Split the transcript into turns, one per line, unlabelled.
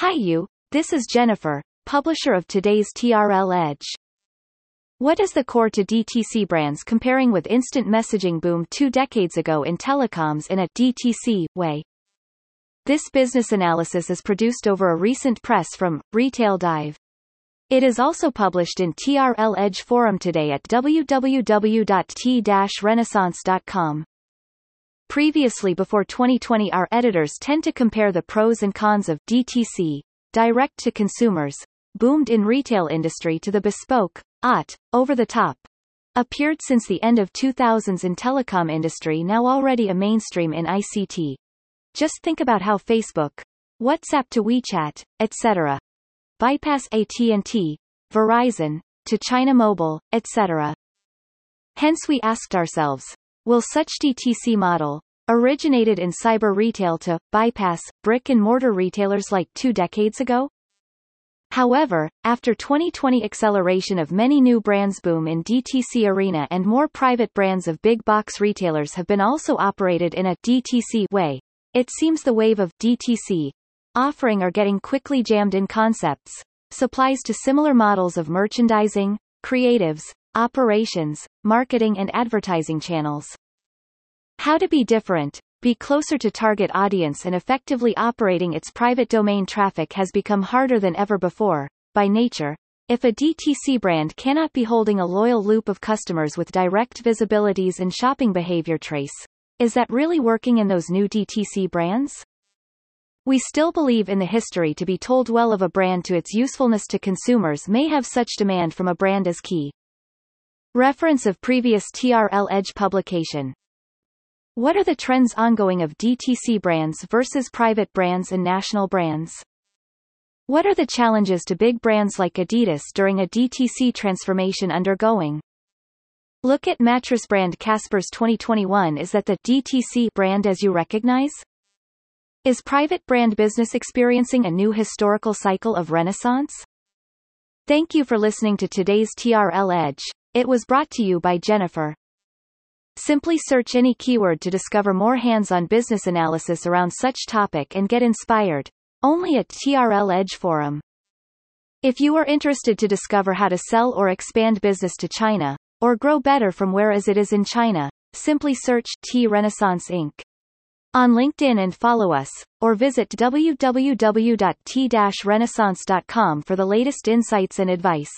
Hi you, this is Jennifer, publisher of today's TRL Edge. What is the core to DTC brands comparing with instant messaging boom two decades ago in telecoms in a DTC way? This business analysis is produced over a recent press from Retail Dive. It is also published in TRL Edge forum today at www.t-renaissance.com. Previously before 2020 our editors tend to compare the pros and cons of DTC, direct to consumers, boomed in retail industry to the bespoke, OTT, over the top. Appeared since the end of 2000s in telecom industry now already a mainstream in ICT. Just think about how Facebook, WhatsApp to WeChat, etc bypass AT&T, Verizon, to China Mobile, etc. Hence we asked ourselves, will such DTC model, originated in cyber retail to, bypass, brick-and-mortar retailers like two decades ago? However, after 2020 acceleration of many new brands boom in DTC arena and more private brands of big box retailers have been also operated in a DTC way, it seems the wave of DTC offering are getting quickly jammed in concepts, supplies to similar models of merchandising, creatives, operations, marketing and advertising channels. How to be different, be closer to target audience and effectively operating its private domain traffic has become harder than ever before. By nature, if a DTC brand cannot be holding a loyal loop of customers with direct visibilities and shopping behavior trace, is that really working in those new DTC brands? We still believe in the history to be told well of a brand to its usefulness to consumers may have such demand from a brand as key. Reference of previous TRL Edge publication. What are the trends ongoing of DTC brands versus private brands and national brands? What are the challenges to big brands like Adidas during a DTC transformation undergoing? Look at mattress brand Casper's 2021 Is that the DTC brand as you recognize? Is private brand business experiencing a new historical cycle of renaissance? Thank you for listening to today's TRL Edge. It was brought to you by Jennifer. Simply search any keyword to discover more hands-on business analysis around such topic and get inspired. Only at TRL Edge Forum. If you are interested to discover how to sell or expand business to China, or grow better from where as it is in China, simply search T Renaissance Inc on LinkedIn and follow us, or visit www.t-renaissance.com for the latest insights and advice.